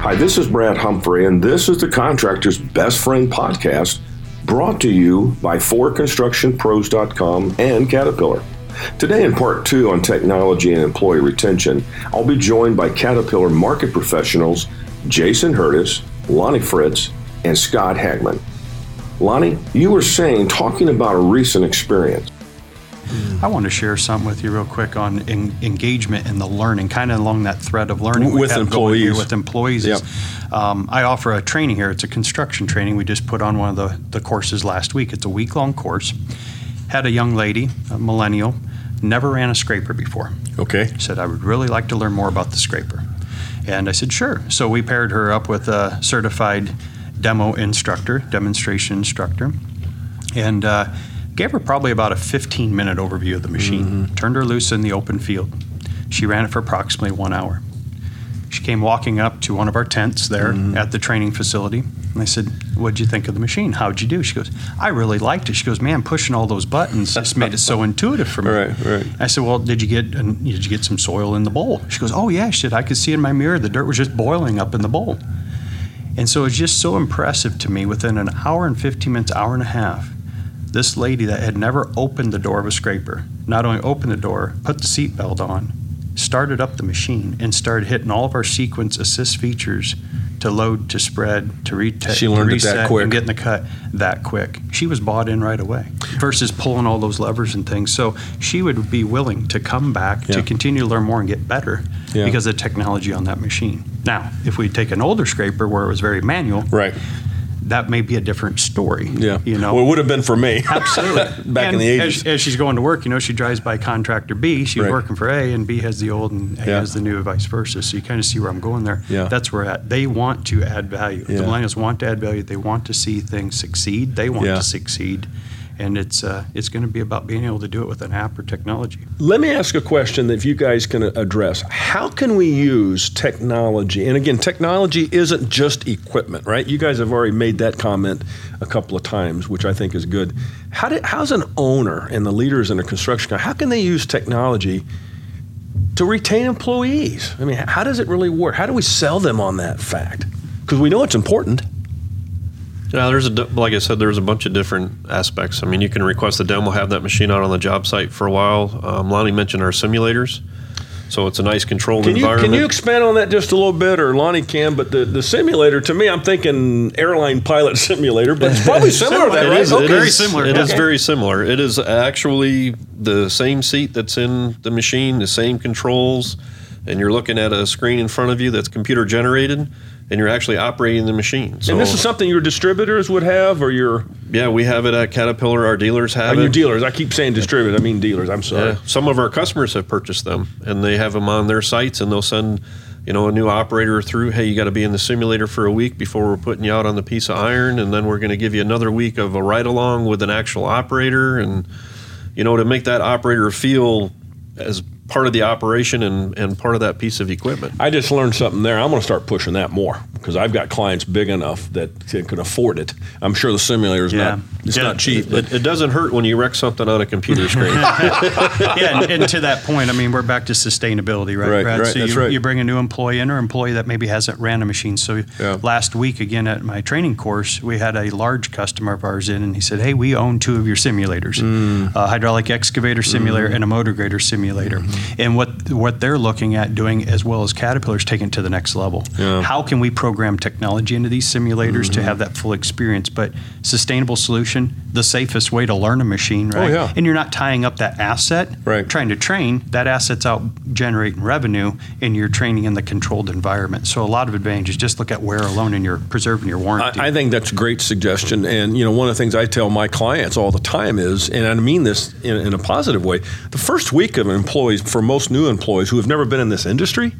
Hi, this is Brad Humphrey, and this is the Contractor's Best Friend podcast brought to you by 4constructionpros.com and Caterpillar. Today, in part two on technology and employee retention, I'll be joined by Caterpillar market professionals Jason Hurdis, Lonnie Fritz, and Scott Hagemann. Lonnie, you were saying, talking about a recent experience. I want to share something with you real quick on en- engagement and the learning, kind of along that thread of learning With have going here employees. With employees, is, um, I offer a training here. It's a construction training. We just put on one of the, the courses last week. It's a week long course. Had a young lady, a millennial, never ran a scraper before. Okay. Said I would really like to learn more about the scraper, and I said sure. So we paired her up with a certified demo instructor, demonstration instructor, and uh, gave her probably about a 15 minute overview of the machine. Mm-hmm. Turned her loose in the open field. She ran it for approximately one hour. She came walking up to one of our tents there mm-hmm. at the training facility. And I said, What'd you think of the machine? How'd you do? She goes, I really liked it. She goes, Man, pushing all those buttons just made it so intuitive for me. Right, right. I said, Well, did you get did you get some soil in the bowl? She goes, Oh yeah, she said, I could see in my mirror the dirt was just boiling up in the bowl. And so it's just so impressive to me within an hour and 15 minutes, hour and a half, this lady that had never opened the door of a scraper, not only opened the door, put the seatbelt on, started up the machine, and started hitting all of our sequence assist features to load, to spread, to retake, She learned to it that reset, quick. and get in the cut that quick. She was bought in right away versus pulling all those levers and things. So she would be willing to come back Yeah. to continue to learn more and get better Yeah. because of the technology on that machine. Now, if we take an older scraper where it was very manual, Right. That may be a different story. Yeah. You know, Well, it would have been for me. Absolutely. Back in the As, 80s. as she's going to work, you know, she drives by contractor B. She's Right. working for A, and B has the old, and A Yeah. has the new, vice versa. So you kind of see where I'm going there. Yeah. That's where we're at. They want to add value. Yeah. The millennials want to add value. They want to see things succeed. They want Yeah. to succeed. And it's uh, it's going to be about being able to do it with an app or technology. Let me ask a question that you guys can address. How can we use technology? And again, technology isn't just equipment, right? You guys have already made that comment a couple of times, which I think is good. How do, how's an owner and the leaders in a construction company, how can they use technology to retain employees? I mean, how does it really work? How do we sell them on that fact? Because we know it's important. Yeah, there's a like I said, there's a bunch of different aspects. I mean, you can request a demo, have that machine out on the job site for a while. Um, Lonnie mentioned our simulators, so it's a nice controlled Can you environment. can you expand on that just a little bit, or Lonnie can? But the, the simulator, to me, I'm thinking airline pilot simulator, but it's probably similar to that, It right? is- Okay. it Very is- similar. It is Okay. very similar. It is actually the same seat that's in the machine, the same controls, and you're looking at a screen in front of you that's computer generated, and you're actually operating the machine. So, And this is something your distributors would have, or your yeah, we have it at Caterpillar. Our dealers have it. your dealers. I keep saying distributor. I mean dealers. I'm sorry. Yeah, some of our customers have purchased them, and they have them on their sites, and they'll send, you know, a new operator through. Hey, you got to be in the simulator for a week before we're putting you out on the piece of iron, and then we're going to give you another week of a ride along with an actual operator, and you know, to make that operator feel as part of the operation and, and part of that piece of equipment. I just learned something there. I'm going to start pushing that more because I've got clients big enough that can can afford it. I'm sure the simulator is Yeah. not it's Yeah. not cheap, but It, it doesn't hurt when you wreck something on a computer screen. yeah, and, and to that point, I mean, we're back to sustainability, right, Right, Brad? right, so that's you, right. you bring a new employee in or employee that maybe hasn't ran a machine. So Yeah. last week, again at my training course, we had a large customer of ours in, and he said, "Hey, we own two of your simulators, Mm. a hydraulic excavator simulator and a motor grader simulator." Mm-hmm. And what what they're looking at doing, as well as Caterpillar's taking it to the next level. Yeah. How can we program technology into these simulators Mm-hmm. to have that full experience? But sustainable solution, the safest way to learn a machine, right? Oh, yeah. And you're not tying up that asset, Right. trying to train, that asset's out generating revenue and you're training in the controlled environment. So a lot of advantages. Just look at wear alone and you're preserving your warranty. I, I think that's a great suggestion. And you know, one of the things I tell my clients all the time is, and I mean this in, in a positive way, the first week of employees for most new employees who have never been in this industry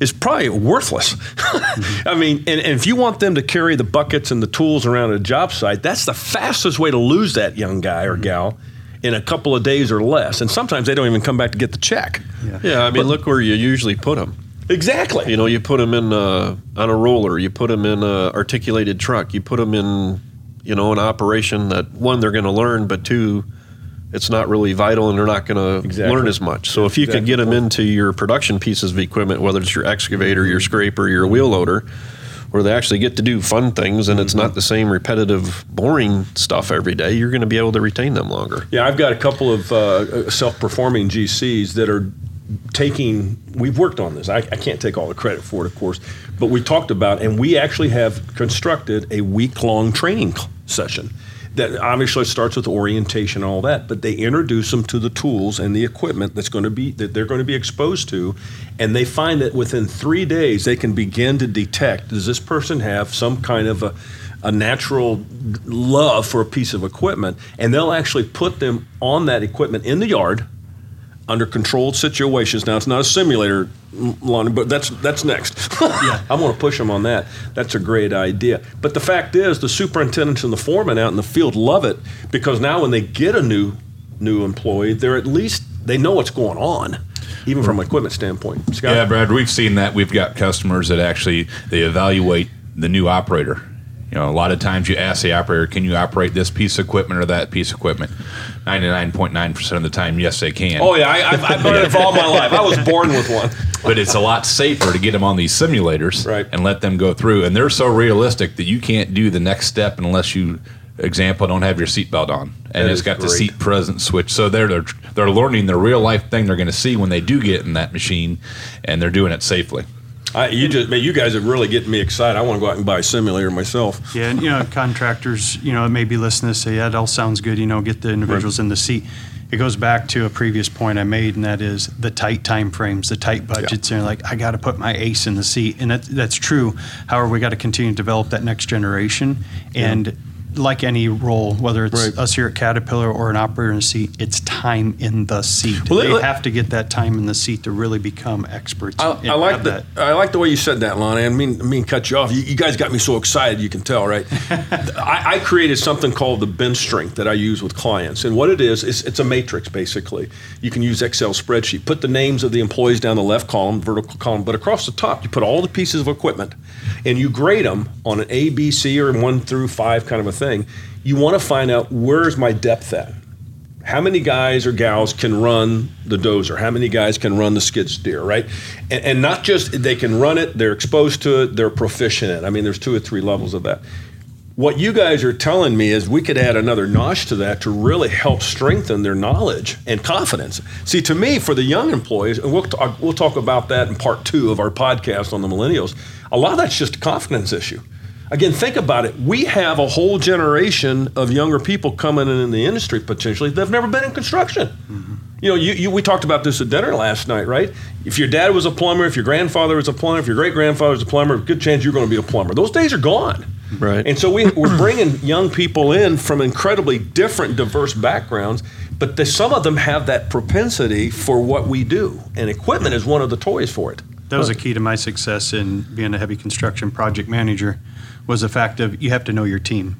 is probably worthless. I mean, and, and if you want them to carry the buckets and the tools around a job site, that's the fastest way to lose that young guy or gal in a couple of days or less. And sometimes they don't even come back to get the check. yeah, I mean, look where you usually put them. Exactly. You know, you put them in uh, on a roller, you put them in an articulated truck, you put them in, you know, an operation that one they're going to learn, but two, it's not really vital and they're not going to Exactly. learn as much. So if you could Exactly. get them into your production pieces of equipment, whether it's your excavator, your scraper, your wheel loader, where they actually get to do fun things and it's Mm-hmm. not the same repetitive, boring stuff every day, you're going to be able to retain them longer. Yeah, I've got a couple of uh, self-performing GCs that are taking. We've worked on this. I, I can't take all the credit for it, of course, but we talked about, and we actually have constructed a week-long training session. That obviously starts with orientation and all that, but they introduce them to the tools and the equipment that's going to be that they're going to be exposed to, and they find that within three days they can begin to detect: does this person have some kind of a a natural love for a piece of equipment, and they'll actually put them on that equipment in the yard under controlled situations. Now, it's not a simulator, Lonnie, but that's that's next. yeah. I'm going to push them on that. That's a great idea. But the fact is, the superintendents and the foremen out in the field love it because now when they get a new new employee, they're at least they know what's going on, even from an equipment standpoint. Scott? Yeah, Brad, we've seen that. We've got customers that actually they evaluate the new operator. You know, a lot of times you ask the operator, "Can you operate this piece of equipment or that piece of equipment?" Ninety-nine point nine percent of the time, yes, they can. Oh yeah, I, I've, I've done it all my life. I was born with one. but it's a lot safer to get them on these simulators Right. and let them go through. And they're so realistic that you can't do the next step unless you, example, don't have your seatbelt on, and That it's got the seat present switch. So they're they're they're learning the real life thing they're going to see when they do get in that machine, and they're doing it safely. I, you just, man, you guys are really getting me excited. I want to go out and buy a simulator myself. Yeah, and you know, contractors, you know, maybe listen to this, say, yeah, that all sounds good, you know, get the individuals in the seat. It goes back to a previous point I made, and that is the tight time frames, the tight budgets. And like, I got to put my ace in the seat, and that, that's true. However, we got to continue to develop that next generation, and like any role, whether it's Right. us here at Caterpillar or an operator in the seat, it's time in the seat. Well, they let- have to get that time in the seat to really become experts. I, I like the I like the way you said that, Lonnie. I mean, I mean, cut you off. You, you guys got me so excited. You can tell, right? I, I created something called the bench strength that I use with clients, and what it is, is it's a matrix basically. You can use Excel spreadsheet. Put the names of the employees down the left column, vertical column, but across the top, you put all the pieces of equipment, and you grade them on an A, B, C, or one through five kind of a thing. You want to find out where's my depth at how many guys or gals can run the dozer how many guys can run the skid steer right and, and not just they can run it they're exposed to it they're proficient in it i mean there's two or three levels of that what you guys are telling me is we could add another notch to that to really help strengthen their knowledge and confidence. See, to me, for the young employees, and we'll talk, uh, we'll talk about that in part two of our podcast on the millennials. A lot of that's just a confidence issue. Again, think about it. We have a whole generation of younger people coming in in the industry potentially that've never been in construction. Mm-hmm. You know, you, you, we talked about this at dinner last night, right? If your dad was a plumber, if your grandfather was a plumber, if your great grandfather was a plumber, good chance you're going to be a plumber. Those days are gone. Right. And so we, we're bringing young people in from incredibly different, diverse backgrounds, but the, some of them have that propensity for what we do. And equipment is one of the toys for it. That was a key to my success in being a heavy construction project manager was of you have to know your team.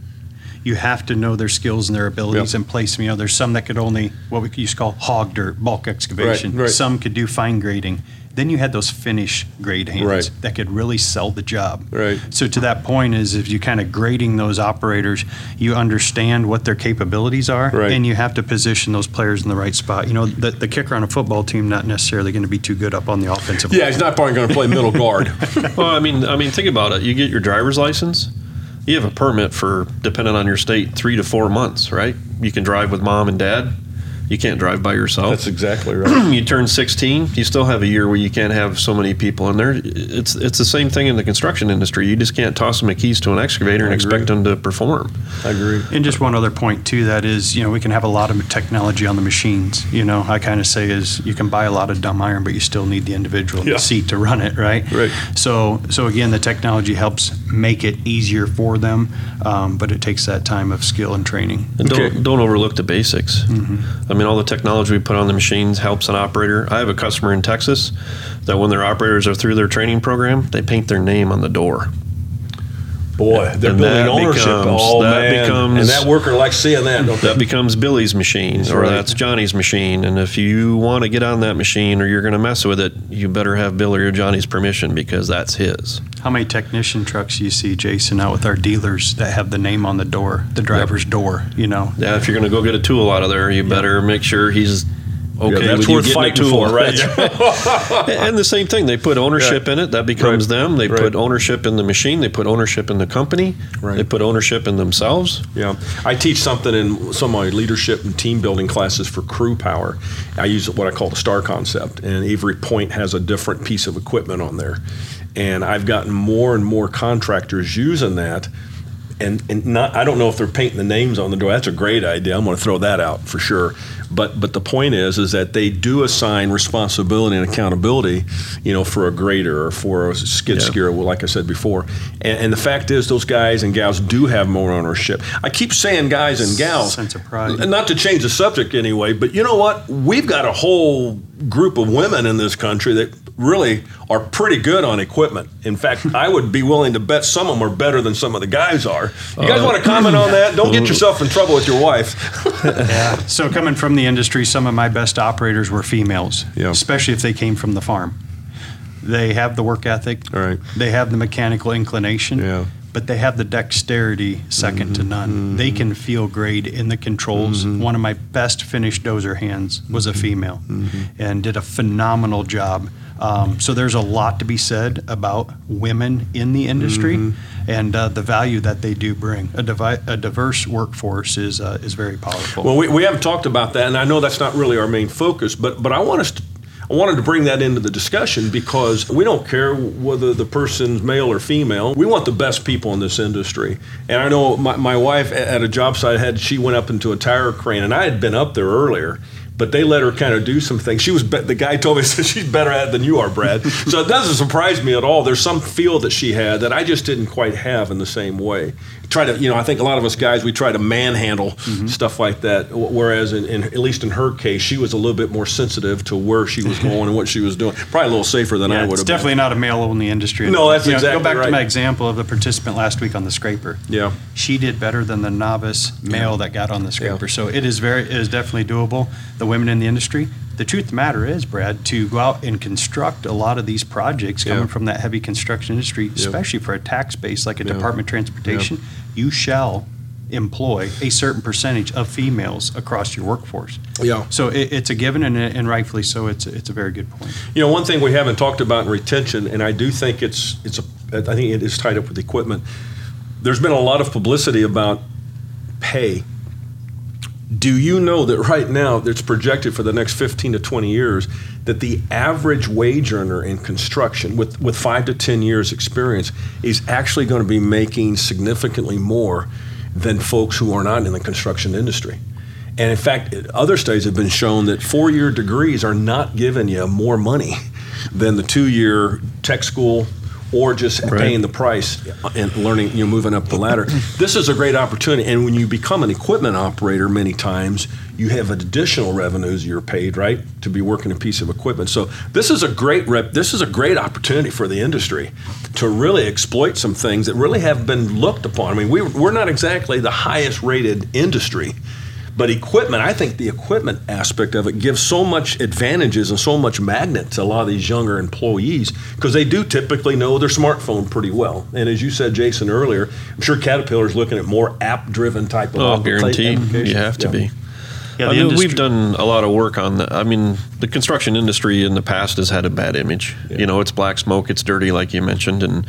You have to know their skills and their abilities Yep. and place. them. You know, there's some that could only what we used to call hog dirt, bulk excavation. Right, right. Some could do fine grading. Then you had those finish grade hands Right. that could really sell the job. Right. So to that point is if you kind of grading those operators, you understand what their capabilities are, Right. and you have to position those players in the right spot. You know, the, the kicker on a football team not necessarily going to be too good up on the offensive. Yeah, line. he's not probably going to play middle guard. Well, I mean, I mean, think about it. You get your driver's license. You have a permit for, depending on your state, three to four months, right? You can drive with mom and dad. You can't drive by yourself. That's exactly right. you turn 16, you still have a year where you can't have so many people in there. It's it's the same thing in the construction industry. You just can't toss them the keys to an excavator and agree. expect them to perform. I agree. And just one other point too, that is, you know, we can have a lot of technology on the machines. You know, I kind of say is you can buy a lot of dumb iron, but you still need the individual in Yeah. the seat to run it, right? Right. So, so again, the technology helps make it easier for them, um, but it takes that time of skill and training. And Okay. don't don't overlook the basics. I mean, all the technology we put on the machines helps an operator. I have a customer in Texas that when their operators are through their training program, they paint their name on the door. Boy, they're And building that ownership. becomes- oh that man, becomes- and that worker likes seeing that. Don't they? that becomes Billy's machine That's or right. that's Johnny's machine. And if you want to get on that machine or you're going to mess with it, you better have Billy or Johnny's permission because that's his. How many technician trucks do you see, Jason, out with our dealers that have the name on the door, the driver's door? You know, Yeah, if you're going to go get a tool out of there, you better make sure he's okay that's with worth fighting for, right? and the same thing, they put ownership in it. That becomes Right. them. They Right. put ownership in the machine. They put ownership in the company. Right. They put ownership in themselves. Yeah, I teach something in some of my leadership and team building classes for crew power. I use what I call the STAR concept, and every point has a different piece of equipment on there. And I've gotten more and more contractors using that. And, and not, I don't know if they're painting the names on the door. That's a great idea. I'm going to throw that out for sure. But but the point is is that they do assign responsibility and accountability, you know, for a grader or for a skid Yeah. steer, like I said before. And, and the fact is, those guys and gals do have more ownership. I keep saying guys and gals, Sense of pride. not to change the subject anyway, but you know what? We've got a whole group of women in this country that really are pretty good on equipment. In fact, I would be willing to bet some of them are better than some of the guys are. You guys uh, want to comment on that? Don't get yourself in trouble with your wife. Yeah. So coming from the industry, some of my best operators were females, Yeah. especially if they came from the farm. They have the work ethic. All right. They have the mechanical inclination. Yeah. But they have the dexterity 2nd to none. Mm-hmm. They can feel great in the controls. Mm-hmm. One of my best finished dozer hands was a mm-hmm. female and did a phenomenal job. Um, so there's a lot to be said about women in the industry and uh, the value that they do bring. A, divi- a diverse workforce is uh, is very powerful. Well, we, we haven't talked about that, and I know that's not really our main focus, but but I want us to, I wanted to bring that into the discussion because we don't care whether the person's male or female. We want the best people in this industry. And I know my, my wife at at a job site had she went up into a tire crane, and I had been up there earlier. But they let her kind of do some things. She was be- the guy told me said she's better at it than you are, Brad. so it doesn't surprise me at all. There's some feel that she had that I just didn't quite have in the same way. Try to, you know, I think a lot of us guys we try to manhandle mm-hmm. stuff like that. Whereas, in, in at least in her case, she was a little bit more sensitive to where she was going and what she was doing. Probably a little safer than I Yeah, would it's have. definitely not a male-only industry. No, that's You know, Go back right. to my example of the participant last week on the scraper. Yeah. She did better than the novice male that got on the scraper. So it is very, it is definitely doable. The women in the industry. The truth of the matter is, Brad, to go out and construct a lot of these projects coming Yeah. from that heavy construction industry, especially for a tax base like a Yeah. Department of Transportation, you shall employ a certain percentage of females across your workforce. Yeah. So it, it's a given, and, and rightfully so. It's it's a very good point. You know, one thing we haven't talked about in retention, and I do think it's it's a I think it is tied up with equipment. There's been a lot of publicity about pay. Do you know that right now it's projected for the next 15 to 20 years that the average wage earner in construction with, with five to 10 years experience is actually going to be making significantly more than folks who are not in the construction industry? And in fact, other studies have been shown that four year degrees are not giving you more money than the two year tech school or just paying the price and learning, you know, moving up the ladder. this is a great opportunity. And when you become an equipment operator, many times you have additional revenues you're paid, right, to be working a piece of equipment. So this is a great rep. This is a great opportunity for the industry to really exploit some things that really have been looked upon. I mean, we, we're not exactly the highest rated industry. But equipment, I think the equipment aspect of it gives so much advantages and so much magnet to a lot of these younger employees because they do typically know their smartphone pretty well. And as you said, Jason, earlier, I'm sure Caterpillar's looking at more app-driven type of Oh, applica- guaranteed. You have to Yeah. be. Yeah, I mean, industry- we've done a lot of work on that. I mean, the construction industry in the past has had a bad image. You know, it's black smoke, it's dirty, like you mentioned, and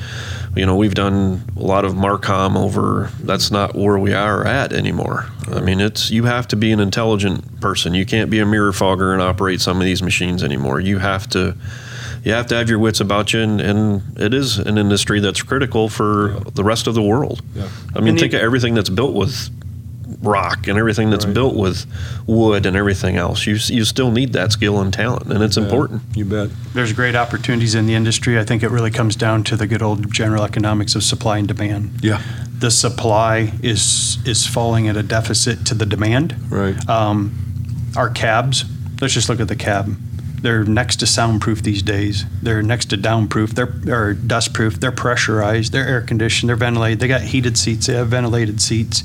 you know, we've done a lot of Marcom over. That's not where we are at anymore. I mean, it's you have to be an intelligent person. You can't be a mirror fogger and operate some of these machines anymore. You have to. You have to have your wits about you, and, and it is an industry that's critical for the rest of the world. Yeah. I mean, And think the- of everything that's built with rock and everything that's Right. built with wood and everything else. You you still need that skill and talent, and it's Yeah, important. You bet. There's great opportunities in the industry. I think it really comes down to the good old general economics of supply and demand. Yeah. The supply is is falling at a deficit to the demand. Right. Um, our cabs, let's just look at the cab. They're next to soundproof these days. They're next to downproof. They're or dustproof. They're pressurized. They're air conditioned. They're ventilated. They got heated seats. They have ventilated seats.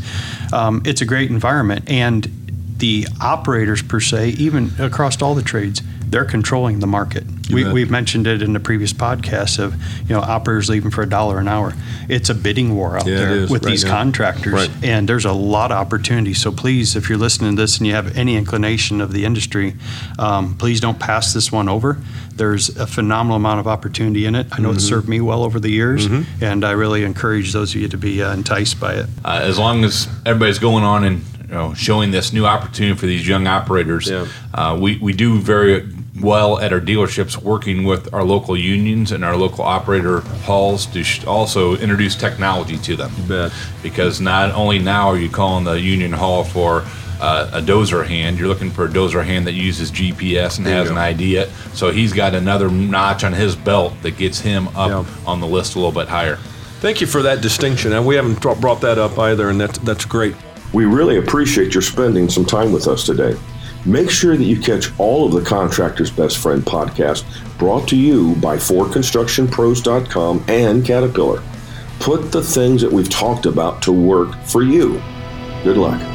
Um, it's a great environment, and the operators per se, even across all the trades, they're controlling the market. We, bet. we've mentioned it in the previous podcast of you know operators leaving for a dollar an hour. It's a bidding war out Yeah, it there is with right these now. contractors, Right. and there's a lot of opportunity. So please, if you're listening to this and you have any inclination of the industry, um, please don't pass this one over. There's a phenomenal amount of opportunity in it. I know Mm-hmm. it served me well over the years, and I really encourage those of you to be uh, enticed by it. uh, as long as everybody's going on and you know, showing this new opportunity for these young operators, Yeah. uh, we, we do very well at our dealerships working with our local unions and our local operator halls to sh- also introduce technology to them. You bet. Because not only now are you calling the union hall for uh, a dozer hand, you're looking for a dozer hand that uses GPS and There has an idea. So he's got another notch on his belt that gets him up Yeah. on the list a little bit higher. Thank you for that distinction. And we haven't brought- brought that up either, and that's that's great. We really appreciate your spending some time with us today. Make sure that you catch all of the Contractor's Best Friend podcast brought to you by ForConstructionPros.com and Caterpillar. Put the things that we've talked about to work for you. Good luck.